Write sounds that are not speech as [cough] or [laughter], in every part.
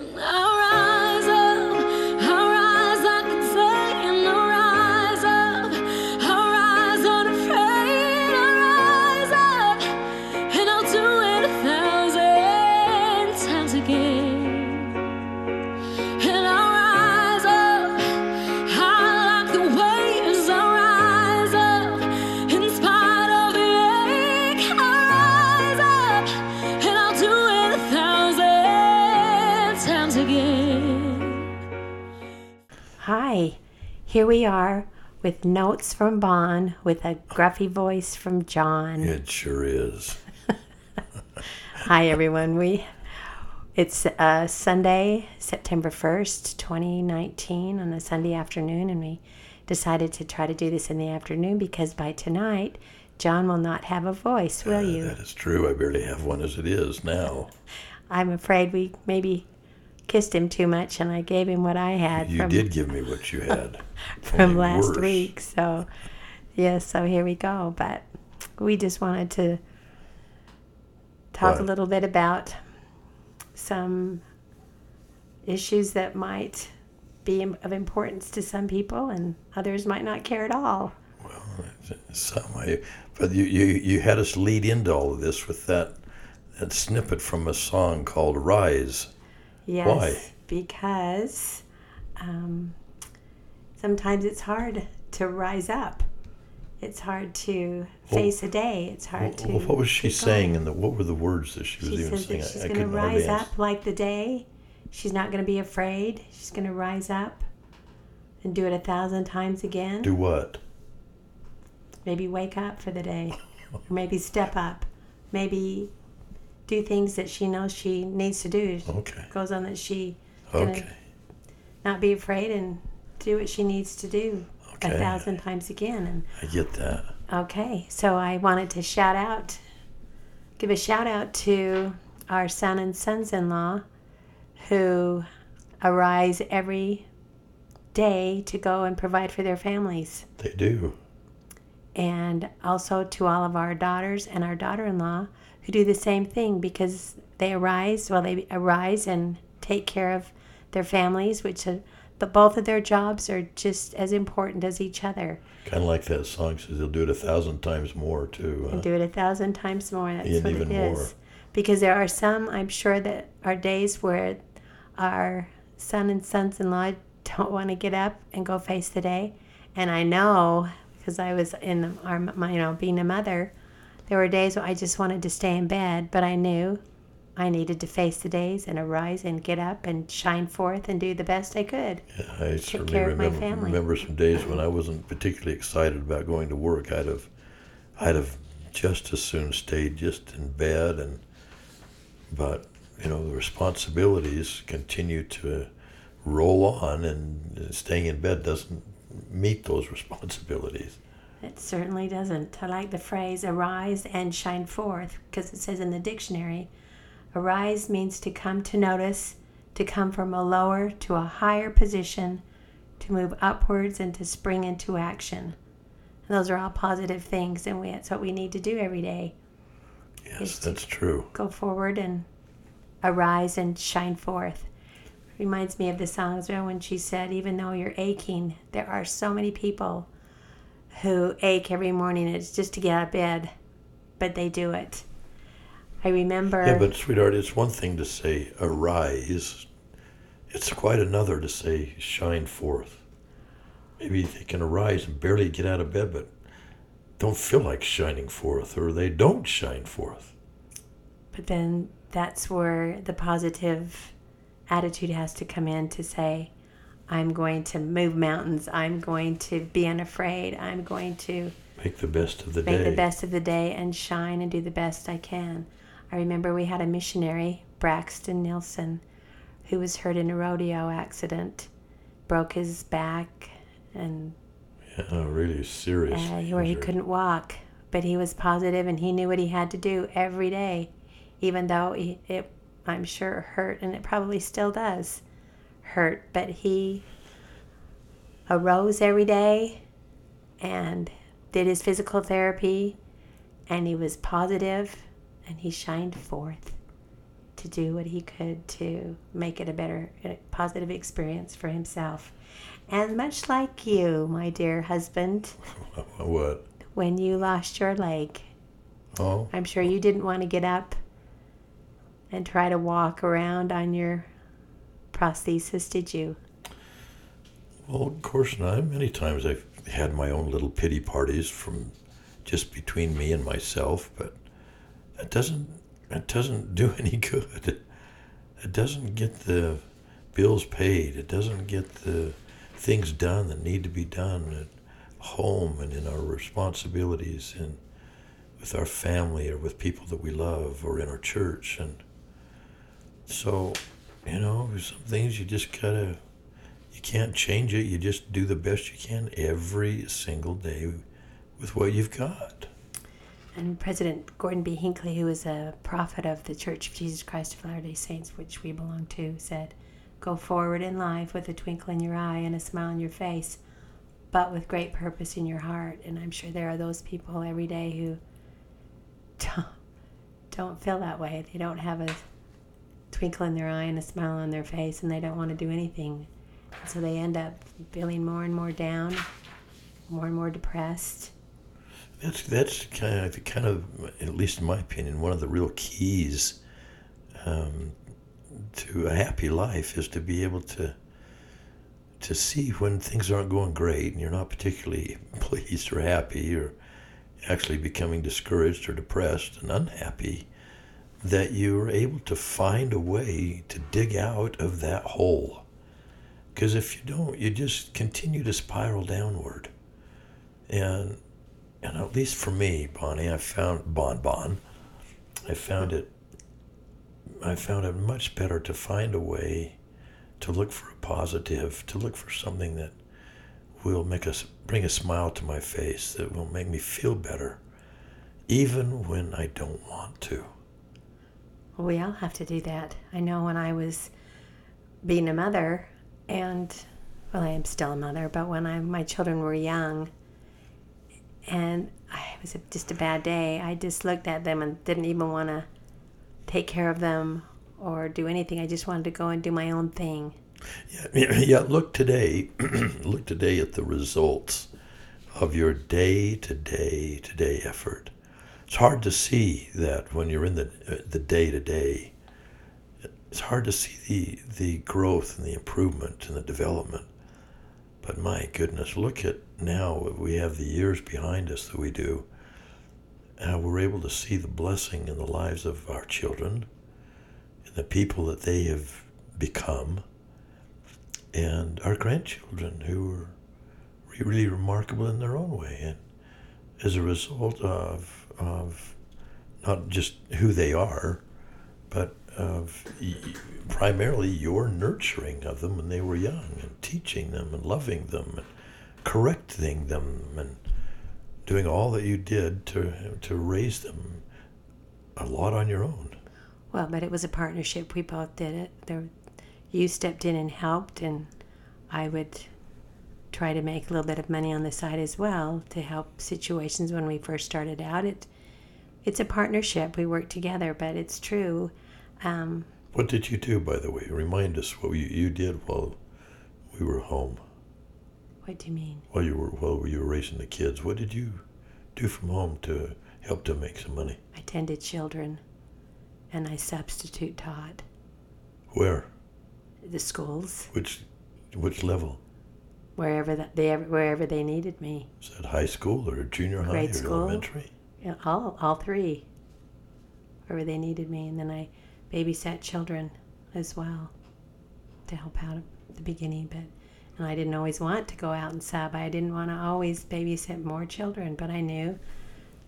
I'll with notes from Bon with a gruffy voice from John. It sure is. [laughs] Hi, everyone. We it's uh, Sunday, September first, twenty nineteen, on a Sunday afternoon, and we decided to try to do this in the afternoon because by tonight, John will not have a voice, will you? That is true. I barely have one as it is now. [laughs] I'm afraid we maybe kissed him too much, and I gave him what I had You from did give me what you had. [laughs] from last worse. week. So, yes, so here we go. But we just wanted to talk a little bit about some issues that might be of importance to some people and others might not care at all. Well, some, I, but you, you, you had us lead into all of this with that, that snippet from a song called Rise. Yes, Why? because um, sometimes it's hard to rise up. It's hard to face a day. It's hard to. Well, what was she saying? And what were the words that she was She even says saying? that she's going to rise up like the day. She's not going to be afraid. She's going to rise up and do it a thousand times again. Do what? Maybe wake up for the day. or maybe step up. Maybe do things that she knows she needs to do. Okay. Goes on that she Okay. not be afraid and do what she needs to do Okay. a thousand times again. And I get that. Okay, so I wanted to shout out, give a shout out to our son and sons in law who arise every day to go and provide for their families. They do. And also to all of our daughters and our daughter in law who do the same thing because they arise, well, they arise and take care of their families, which uh, the, both of their jobs are just as important as each other. Kind of like that song says, they'll do it a thousand times more, too. and huh? do it a thousand times more. That's And what even it is. more. Because there are some, I'm sure, that are days where our son and sons in law don't want to get up and go face the day. And I know, because I was in our, my, you know, being a mother, there were days when I just wanted to stay in bed, but I knew I needed to face the days and arise and get up and shine forth and do the best I could. Yeah, I certainly care of my remember, family. remember some days when I wasn't particularly excited about going to work. I'd have, I'd have just as soon stayed just in bed, and but you know the responsibilities continue to roll on, and staying in bed doesn't meet those [laughs] responsibilities. It certainly doesn't. I like the phrase arise and shine forth because it says in the dictionary arise means to come to notice, to come from a lower to a higher position, to move upwards and to spring into action. And those are all positive things, and we, that's what we need to do every day. Yes, that's true. Go forward and arise and shine forth. Reminds me of the song as well when she said, even though you're aching, there are so many people who ache every morning. It's just to get out of bed, but they do it. I remember. Yeah, but sweetheart, it's one thing to say arise. It's quite another to say shine forth. Maybe they can arise and barely get out of bed, but don't feel like shining forth, or they don't shine forth. But then that's where the positive attitude has to come in to say, I'm going to move mountains. I'm going to be unafraid. I'm going to Make the best of the make day. the best of the day and shine and do the best I can. I remember we had a missionary, Braxton Nilsson, who was hurt in a rodeo accident, broke his back, and Yeah, really serious. uh, where he couldn't walk. But he was positive and he knew what he had to do every day, even though it, I'm sure, hurt and it probably still does hurt. But he arose every day and did his physical therapy and he was positive and he shined forth. to do what he could to make it a better, a positive experience for himself. And much like you, my dear husband, [laughs] What? when you lost your leg, Oh, I'm sure you didn't want to get up and try to walk around on your prosthesis, did you? well, of course not. Many times I've had my own little pity parties from just between me and myself, but that doesn't that doesn't do [laughs] any good. It doesn't get the bills paid. It doesn't get the things done that need to be done at home and in our responsibilities and with our family or with people that we love or in our church and so you know some things you just gotta you can't change it you just do the best you can every single day with what you've got And President Gordon B. Hinckley, who is a prophet of the Church of Jesus Christ of Latter day Saints, which we belong to, said, Go forward in life with a twinkle in your eye and a smile on your face, but with great purpose in your heart. And I'm sure there are those people every day who don't, [laughs] don't feel that way. They don't have a twinkle in their eye and a smile on their face, and they don't want to do anything. And so they end up feeling more and more down, more and more depressed. That's that's kind of kind of at least in my opinion one of the real keys um, to a happy life is to be able to to see when things aren't going great and you're not particularly [laughs] pleased or happy or actually becoming discouraged or depressed and unhappy that you are able to find a way to dig out of that hole because if you don't you just continue to spiral downward and and at least for me, Bonnie, I found Bon Bon. I found it. I found it much better to find a way to look for a positive, to look for something that will make us bring a smile to my face, that will make me feel better, even when I don't want to. We all have to do that. I know when I was being a mother, and well, I am still a mother, but when I, my children were young, and I, it was just a bad day, I just looked at them and didn't even want to take care of them or do anything. I just wanted to go and do my own thing. Yeah, yeah. Look today. [clears throat] look today at the results of your day to day to day effort. It's hard to see that when you're in the uh, the day to day. It's hard to see the the growth and the improvement and the development. But my goodness, look at now we have the years behind us that we do. Uh, we're able to see the blessing in the lives of our children, and the people that they have become and our grandchildren who are really remarkable in their own way and as a result of of not just who they are but of primarily your nurturing of them when they were young and teaching them and loving them and correcting them and doing all that you did to to raise them a lot on your own Well, but it was a partnership. We both did it. There, you stepped in and helped, and I would try to make a little bit of money on the side as well to help situations when we first started out. It, it's a partnership. We work together, but it's true. Um, what did you do by the way remind us what you, you did while we were home what do you mean? while you were while you were raising the kids. What did you do from home to help to make some money? I tended children, and I substitute taught Where? the schools Which which level? Wherever that they wherever they needed me. Is that high school or junior high Grade or school. elementary? Yeah, all all three. Wherever they needed me, and then I babysat children as well to help out at the beginning. But and I didn't always want to go out and sub. I didn't want to always babysit more children, but I knew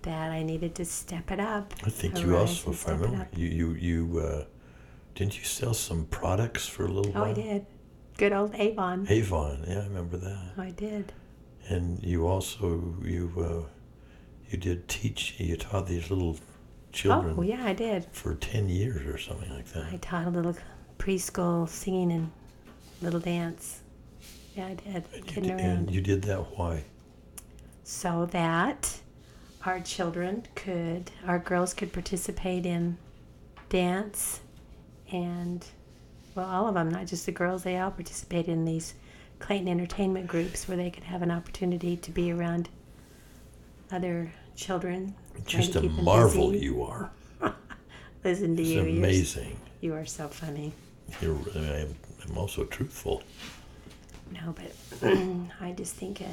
that I needed to step it up. I think you also, if I remember, you you you uh, didn't you sell some products for a little Oh, while? I did. Good old Avon. Avon, yeah, I remember that. Oh, I did. And you also you uh, you did teach. You taught these little children Oh, yeah, I did. for ten years or something like that. I taught a little preschool singing and little dance. Yeah, I did. And you, did, and you did that why? so that our children could, our girls could participate in dance and well, all of them, not just the girls, they all participated in these Clayton entertainment groups where they could have an opportunity to be around other children. Just a marvel you are. [laughs] Listen to It's you. You're amazing. You are so funny. You're, I'm, I'm also truthful. No, but [clears throat] I just think, uh,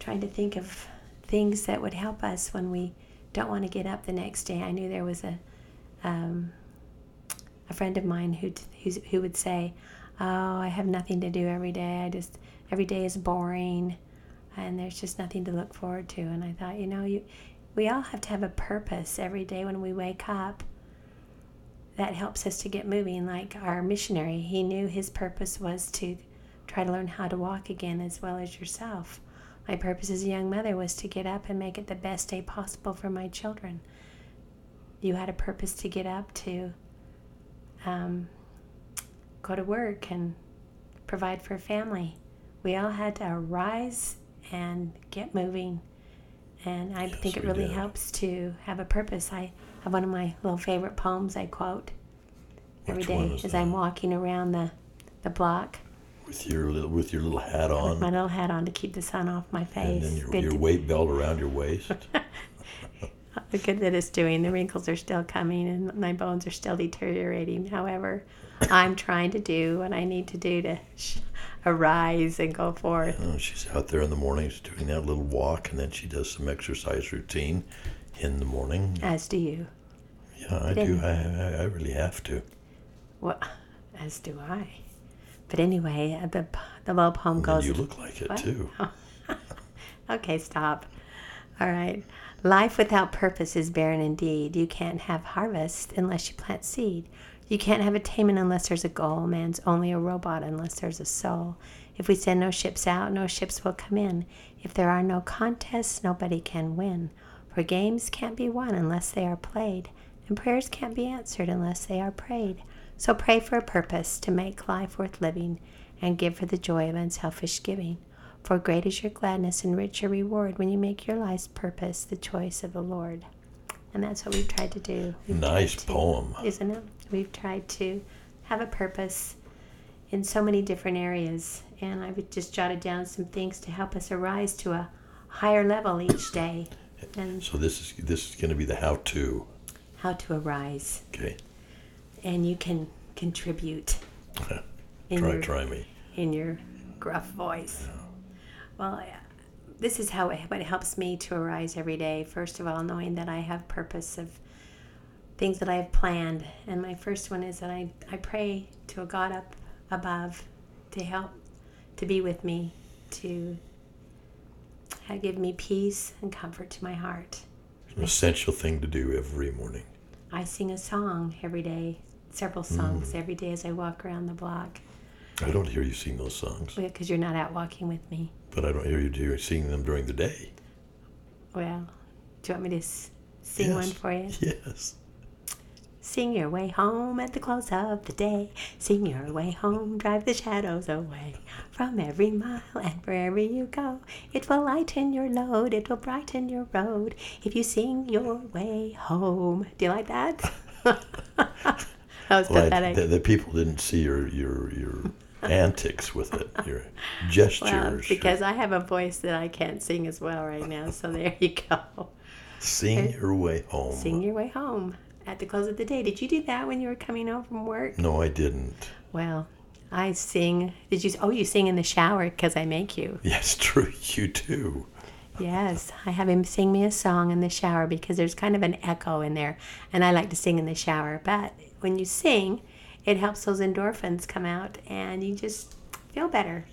trying to think of things that would help us when we don't want to get up the next day. I knew there was a um, a friend of mine who who would say, "Oh, I have nothing to do every day. I just every day is boring, and there's just nothing to look forward to." And I thought, you know, you we all have to have a purpose every day when we wake up. That helps us to get moving. Like our missionary, he knew his purpose was to try to learn how to walk again as well as yourself. My purpose as a young mother was to get up and make it the best day possible for my children. You had a purpose to get up to um, go to work and provide for a family. We all had to arise and get moving. And I Yes, think it really did. helps to have a purpose. I have one of my little favorite poems I quote every Which day is as I'm walking around the, the block With your little, with your little hat with on, my little hat on to keep the sun off my face. and then your, your weight belt around your waist. [laughs] the good that it's doing. The wrinkles are still coming and my bones are still deteriorating. However, I'm trying to do what I need to do to sh- arise and go forth. Oh, she's out there in the mornings doing that little walk, and then she does some exercise routine in the morning. As do you. Yeah, I Then- do. I, I, really have to. Well, as do I. But anyway, uh, the the little poem And goes. you look like it What? too. [laughs] Okay, stop. All right. Life without purpose is barren indeed. You can't have harvest unless you plant seed. You can't have attainment unless there's a goal. Man's only a robot unless there's a soul. If we send no ships out, no ships will come in. If there are no contests, nobody can win. For games can't be won unless they are played, and prayers can't be answered unless they are prayed. So pray for a purpose to make life worth living, and give for the joy of unselfish giving. For great is your gladness and rich your reward when you make your life's purpose the choice of the Lord. And that's what we've tried to do. We've Nice to- poem. Isn't it? We've tried to have a purpose in so many different areas. And I've just jotted down some things to help us arise to a higher level each day [coughs] and So this is this is going to be the how-to. how to arise. Okay, And you can contribute [laughs] try your try me. in your gruff voice. Well, this is how it, what helps me to arise every day. First of all, knowing that I have purpose of things that I have planned. And my first one is that I, I pray to a God up above to help, to be with me, to give me peace and comfort to my heart. An essential thing to do every morning. I sing a song every day, several songs mm. every day as I walk around the block. I don't hear you sing those songs, Because you're not out walking with me. But I don't hear you do sing them during the day. Well, do you want me to sing one for you? Yes. Sing your way home at the close of the day. Sing your way home, drive the shadows away. From every mile and wherever you go, it will lighten your load, it will brighten your road. If you sing your way home. Do you like that? [laughs] that was Well, I- pathetic. the, the people didn't see your your your antics with it, your gestures. well, because I have a voice that I can't sing as well right now, so there you go. sing your way home. Sing your way home at the close of the day. Did you do that when you were coming home from work? No, I didn't. Well, I sing. Did you? Oh, you sing in the shower because I make you. Yes, [laughs] true. You too. Yes, I have him sing me a song in the shower because there's kind of an echo in there, and I like to sing in the shower. But when you sing, it helps those endorphins come out, and you just feel better.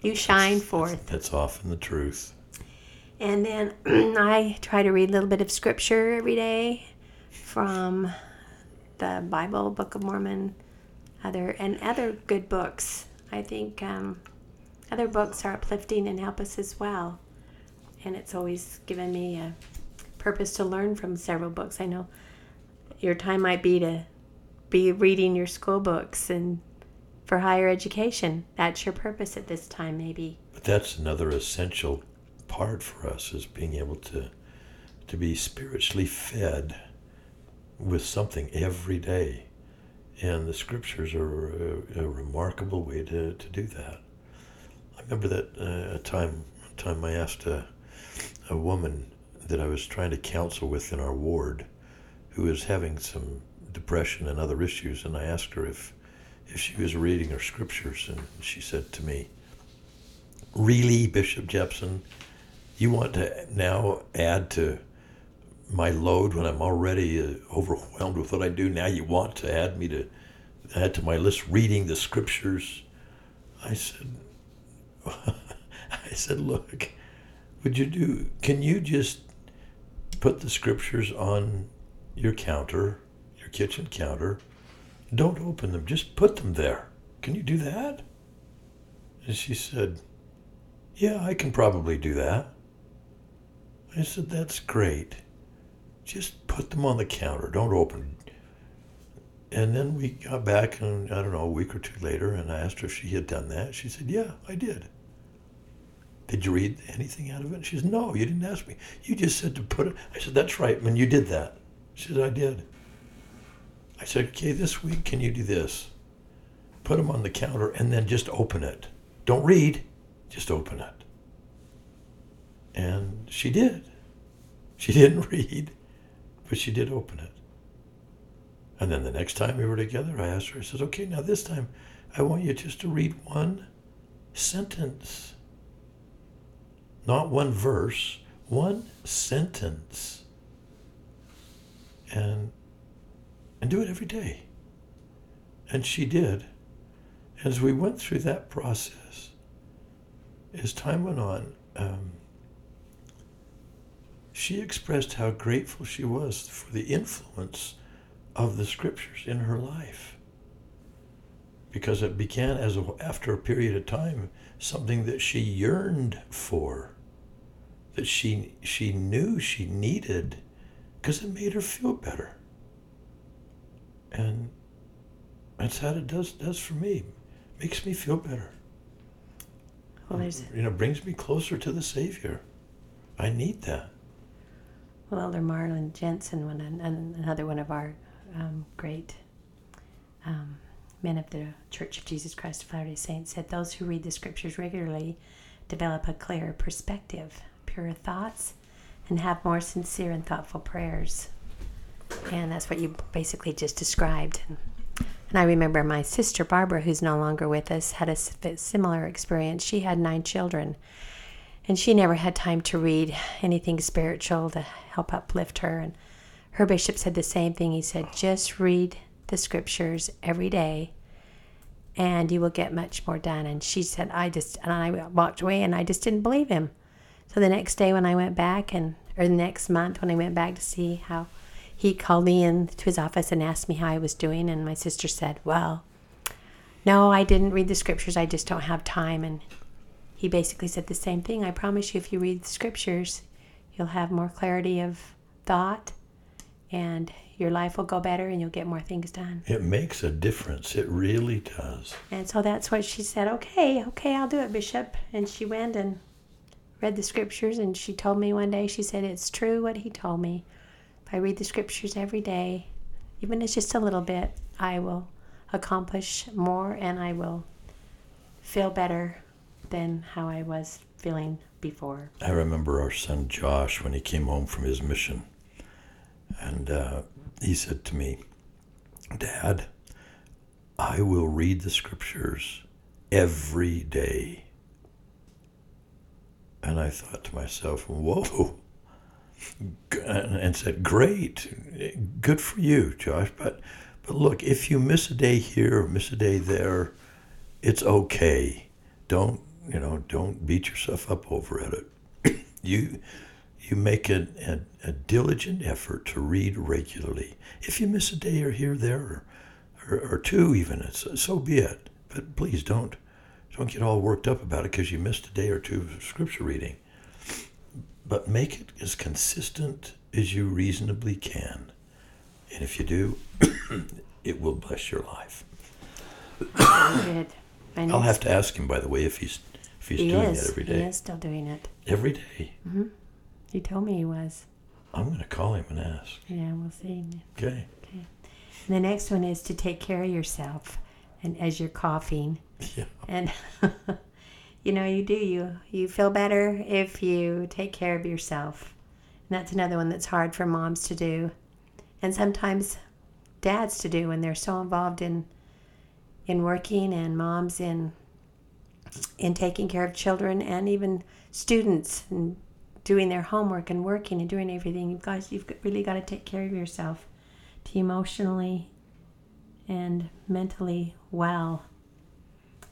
You shine forth. That's often the truth. And then [clears throat] I try to read a little bit of scripture every day from the Bible, Book of Mormon, other and other good books. I think um, other books are uplifting and help us as well. And it's always given me a purpose to learn from several books. I know your time might be to be reading your school books and for higher education. That's your purpose at this time, maybe. But that's another essential part for us is being able to to be spiritually fed with something every day. And the scriptures are a, a remarkable way to, to do that. I remember that uh, a time, a time I asked a, a woman that I was trying to counsel with in our ward who was having some depression and other issues, and I asked her if, if she was reading her scriptures, and she said to me, Really, Bishop Jepson, you want to now add to my load when I'm already uh, overwhelmed with what I do? Now you want to add me to add to my list reading the scriptures? I said, [laughs] I said, look, would you do? Can you just put the scriptures on your counter, your kitchen counter? Don't open them. Just put them there. Can you do that? And she said, Yeah, I can probably do that. I said, That's great. Just put them on the counter. Don't open. And then we got back, and I don't know, a week or two later, and I asked her if she had done that. She said, Yeah, I did. Did you read anything out of it? She said, No, you didn't ask me. You just said to put it. I said, That's right, man, you did that. She said, I did. I said, Okay, this week, can you do this? Put them on the counter and then just open it. Don't read, just open it. And she did. She [laughs] didn't read, but she did open it. And then the next time we were together, I asked her, I said, okay, now this time I want you just to read one sentence. Not one verse, one sentence. And and do it every day. And she did. And As we went through that process, as time went on, um, she expressed how grateful she was for the influence of the scriptures in her life. Because it began as a, after a period of time something that she yearned for, that she she knew she needed, because it made her feel better. And that's how it does does for me. Makes me feel better. Well, there's You know, brings me closer to the Savior. I need that. well, Elder Marlin Jensen, one an- an- another one of our um, great um, men of the Church of Jesus Christ of Latter-day Saints, said those who read the scriptures regularly develop a clearer perspective, purer thoughts, and have more sincere and thoughtful prayers. And that's what you basically just described. And, I remember my sister Barbara, who's no longer with us, had a similar experience. She had nine children, and she never had time to read anything spiritual to help uplift her. And her bishop said the same thing. He said, just read the scriptures every day, and you will get much more done. And she said, I just, and I walked away, and I just didn't believe him. So the next day when I went back, and or the next month when I went back to see how he called me into his office and asked me how I was doing, and my sister said, "Well, no, I didn't read the scriptures. I just don't have time." And he basically said the same thing. I promise you, if you read the scriptures, you'll have more clarity of thought, and your life will go better, and you'll get more things done. It makes a difference. It really does. And so that's what she said. Okay, okay, I'll do it, Bishop. And she went and read the scriptures, and she told me one day, she said, It's true what he told me. I read the scriptures every day, even if it's just a little bit, I will accomplish more and I will feel better than how I was feeling before. I remember our son Josh when he came home from his mission, and uh, he said to me, "Dad, I will read the scriptures every day." And I thought to myself, "Whoa!" And said, "Great, good for you, Josh." But, but look, if you miss a day here or miss a day there, it's okay. Don't you know? Don't beat yourself up over it. you you make a, a, a diligent effort to read regularly. If you miss a day or here, there, or, or, or two, even, it's, so be it. But please don't don't get all worked up about it because you missed a day or two of scripture reading. But make it as consistent as you reasonably can, and if you do, [clears throat] it will bless your life. Good. I'll have to ask him, by the way, if he's if he's he doing is. it every day. He is still doing it. Every day. Mm-hmm. He told me he was. I'm going to call him and ask. Yeah, we'll see. Okay. And the next one is to take care of yourself, and as you're coughing, Yeah. and [laughs] you know you do you you feel better if you take care of yourself. And that's another one that's hard for moms to do, and sometimes dads to do when they're so involved in in working and moms in in taking care of children and even students and doing their homework and working and doing everything. You've got you've really got to take care of yourself to emotionally and mentally well.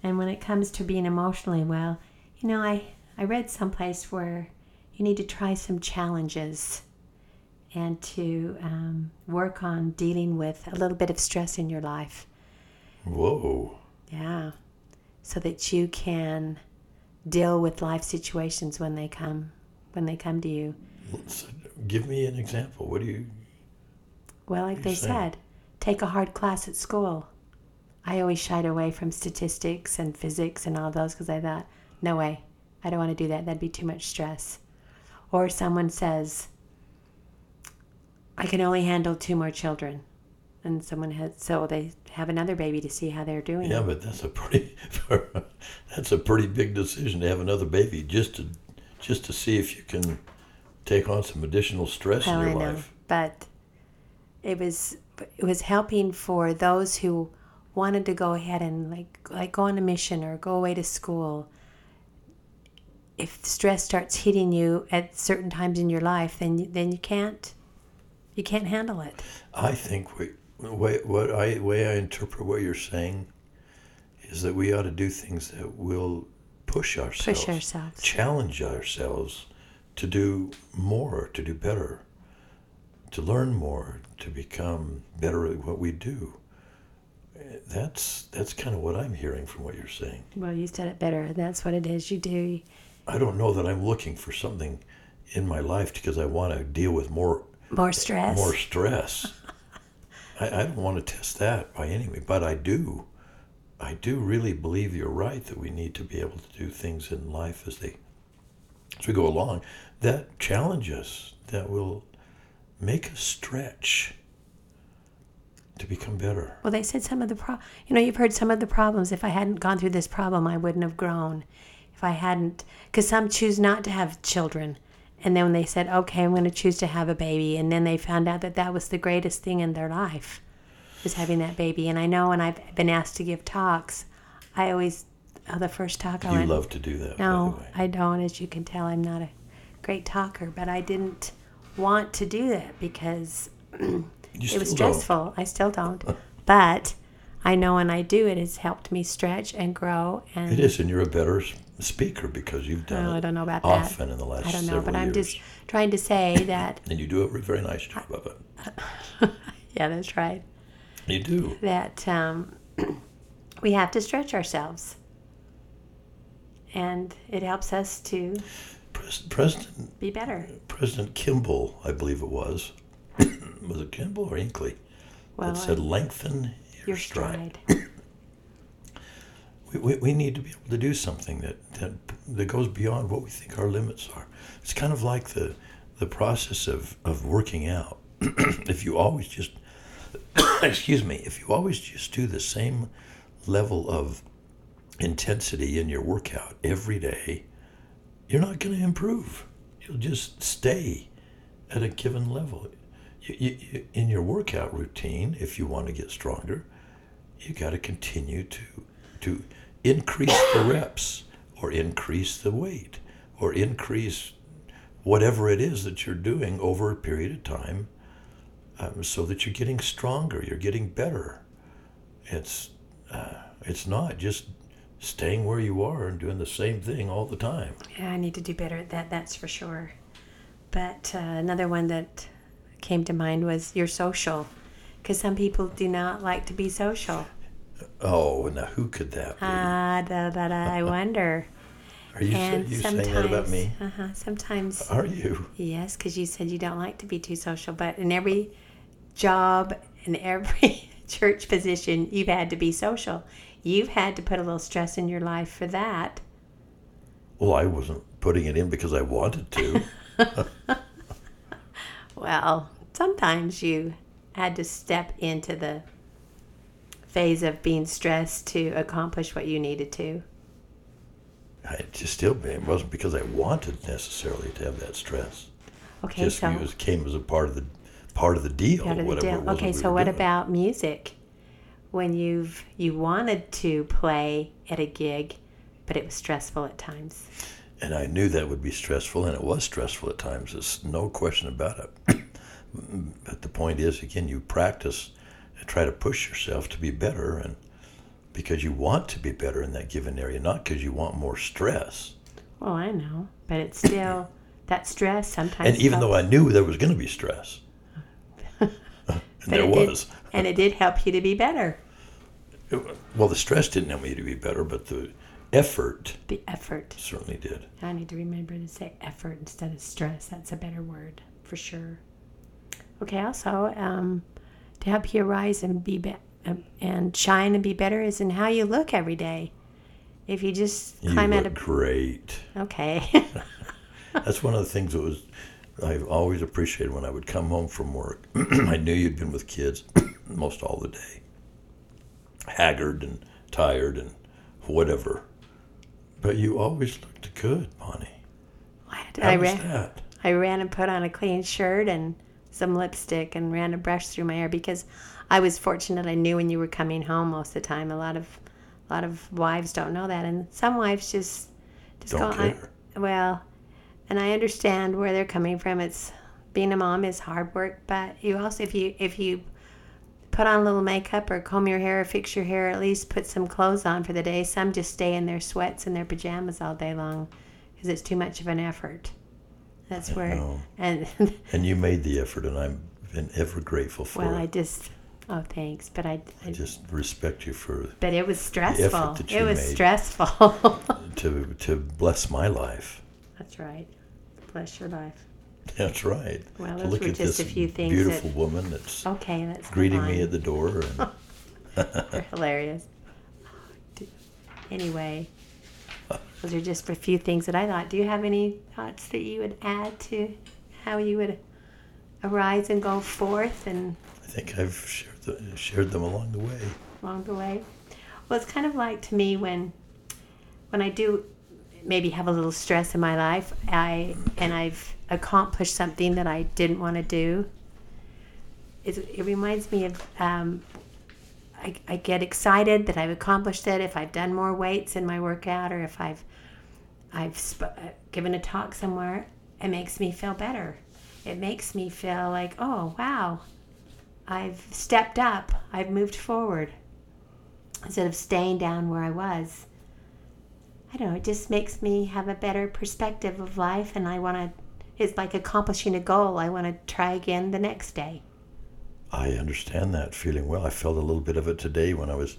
And when it comes to being emotionally well, you know, I I read someplace where you need to try some challenges and to um, work on dealing with a little bit of stress in your life. Whoa. Yeah. So that you can deal with life situations when they come when they come to you. So give me an example. What do you? Well, like they saying- said, take a hard class at school. I always shied away from statistics and physics and all those because I thought, no way, I don't want to do that. That'd be too much stress. Or someone says, I can only handle two more children. And someone has, so they have another baby to see how they're doing. Yeah, but that's a pretty. [laughs] that's a pretty big decision to have another baby just to, just to see if you can take on some additional stress Well, in I your know, life. but it was it was helping for those who wanted to go ahead and like like go on a mission or go away to school. If stress starts hitting you at certain times in your life, then you, then you can't you can't handle it. I think we, way, what I way I interpret what you're saying is that we ought to do things that will push ourselves, Push ourselves. challenge ourselves to do more, to do better, to learn more, to become better at what we do. That's that's kind of what I'm hearing from what you're saying. Well, you said it better. That's what it is. You do. I don't know that I'm looking for something in my life because I want to deal with more More stress. more stress. [laughs] I, I don't want to test that by any way, but I do. I do really believe you're right that we need to be able to do things in life as they as we go along that challenge us, that will make us stretch to become better. Well, they said some of the pro. You know, you've heard some of the problems. If I hadn't gone through this problem, I wouldn't have grown. If I hadn't, because some choose not to have children, and then when they said, "Okay, I'm going to choose to have a baby," and then they found out that that was the greatest thing in their life, was having that baby. And I know when I've been asked to give talks, I always, oh, the first talk I You went, love to do that, no. I don't. As you can tell, I'm not a great talker, but I didn't want to do that because [clears throat] it was still don't. stressful. I still don't. But I know when I do it, it's helped me stretch and grow. And It is, and you're a better speaker because you've done Oh, it I don't know about that. often in the last I don't know, but I'm just trying to say [coughs] that. And you do a very nice job of it. [laughs] yeah, that's right. You do. That um, [clears throat] we have to stretch ourselves, and it helps us to Pres- President be better. President Kimball, I believe it was, [coughs] was it Kimball or Hinckley, Well, that said, "Lengthen your, your stride." stride. [coughs] We, we, we need to be able to do something that, that that goes beyond what we think our limits are. It's kind of like the the process of, of working out. [coughs] if you always just excuse me, if you always just do the same level of intensity in your workout every day, you're not going to improve. You'll just stay at a given level. You, you, in your workout routine, if you want to get stronger, you got to continue to to increase the [coughs] reps or increase the weight or increase whatever it is that you're doing over a period of time um, so that you're getting stronger you're getting better it's uh, it's not just staying where you are and doing the same thing all the time Yeah, I need to do better at that. That's for sure. But uh, another one that came to mind was you're social, because some people do not like to be social. oh now who could that be Ah, da, da, da, I [laughs] wonder. are you, and you sometimes, saying that about me Uh-huh, sometimes, are you yes, because you said you don't like to be too social. But in every job, in every [laughs] church position, you've had to be social. You've had to put a little stress in your life for that. well i wasn't putting it in because i wanted to [laughs] Well, sometimes you had to step into the phase of being stressed to accomplish what you needed to? I just still it wasn't because I wanted necessarily to have that stress. Okay, just so it was, came as a part of the part of the deal. out of the deal. Okay, so what doing. about music? When you've you wanted to play at a gig, but it was stressful at times. And I knew that would be stressful, and it was stressful at times. There's no question about it. [clears throat] but the point is, again, you practice and try to push yourself to be better, and because you want to be better in that given area, not because you want more stress. Well, I know, but it's still [clears throat] that stress sometimes. And even though I knew there was going to be stress, [laughs] and there it did- was. and it did help you to be better. Well, the stress didn't help me to be better, but the effort The effort. certainly did. I need to remember to say effort instead of stress. That's a better word for sure. Okay. Also, um, to help you rise and be, be um, and shine and be better is in how you look every day. If you just You climb out look of great. okay. [laughs] [laughs] That's one of the things that was I've always appreciated when I would come home from work. [clears throat] I knew you'd been with kids [clears throat] most all the day, haggard and tired and whatever, but you always looked good, Bonnie. How I was ran. that? I ran and put on a clean shirt and some lipstick and ran a brush through my hair because I was fortunate. I knew when you were coming home most of the time. A lot of, a lot of wives don't know that, and some wives just, just Don't go. I- care. well, and I understand where they're coming from. It's being a mom is hard work, but you also if you if you put on a little makeup or comb your hair or fix your hair, at least put some clothes on for the day. Some just stay in their sweats and their pajamas all day long because it's too much of an effort. That's where know. and [laughs] And you made the effort, and I've been ever grateful for well, it. I just oh thanks, but I, I I just respect you for but it was stressful. It was stressful. [laughs] to to bless my life. That's right. Bless your life. That's right. [laughs] Well, those look were at just this a few things beautiful that- woman that's Okay, that's greeting me at the door, and [laughs] They're hilarious. Anyway, those are just a few things that I thought. Do you have any thoughts that you would add to how you would arise and go forth and I think I've shared, the, shared them along the way. along the way? Well, it's kind of like to me when when I do maybe have a little stress in my life, I and I've accomplished something that I didn't want to do. It, it reminds me of um, I, I get excited that I've accomplished it. If I've done more weights in my workout, or if I've I've sp- uh, given a talk somewhere, it makes me feel better. It makes me feel like, oh wow, I've stepped up. I've moved forward instead of staying down where I was. I don't know. It just makes me have a better perspective of life, and I want to. It's like accomplishing a goal. I want to try again the next day. I understand that feeling well. I felt a little bit of it today when I was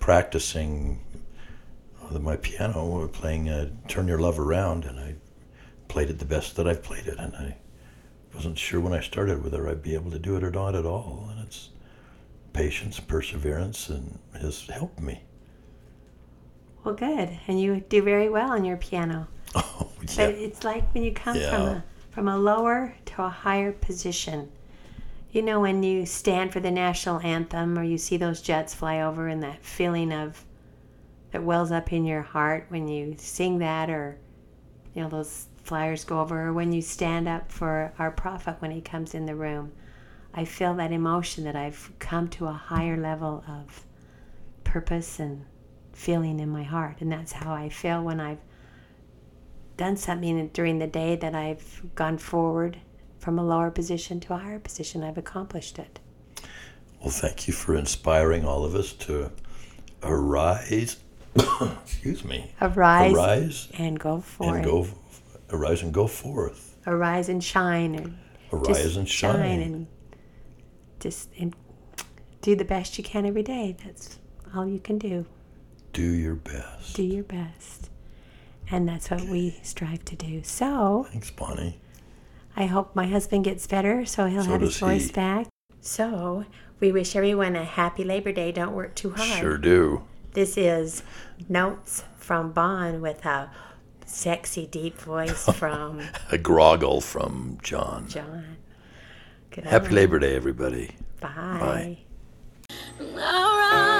practicing my piano, playing uh, "Turn Your Love Around," and I played it the best that I've played it, and I wasn't sure when I started whether I'd be able to do it or not at all. And it's patience, perseverance, and has helped me. Well, good, and you do very well on your piano. [laughs] Oh But it's like when you come from a from a lower to a higher position. You know, when you stand for the national anthem or you see those jets fly over and that feeling of that wells up in your heart when you sing that or you know those flyers go over or when you stand up for our prophet when he comes in the room. I feel that emotion that I've come to a higher level of purpose and feeling in my heart and that's how I feel when I've done something during the day that I've gone forward from a lower position to a higher position. I've accomplished it. Well, thank you for inspiring all of us to arise. [coughs] excuse me. Arise, Arise and go forth. and go. Arise and go forth. Arise and shine. And Arise and shine. and just and do the best you can every day. That's all you can do. Do your best. Do your best. And that's what we strive to do. So Thanks, Bonnie. I hope my husband gets better so he'll So have his voice he. back. So we wish everyone a happy Labor Day. Don't work too hard. Sure do. This is Notes from Bon with a sexy, deep voice [laughs] from A groggle from John. John. Good Happy on. Labor Day, everybody. Bye. Bye. I'll rise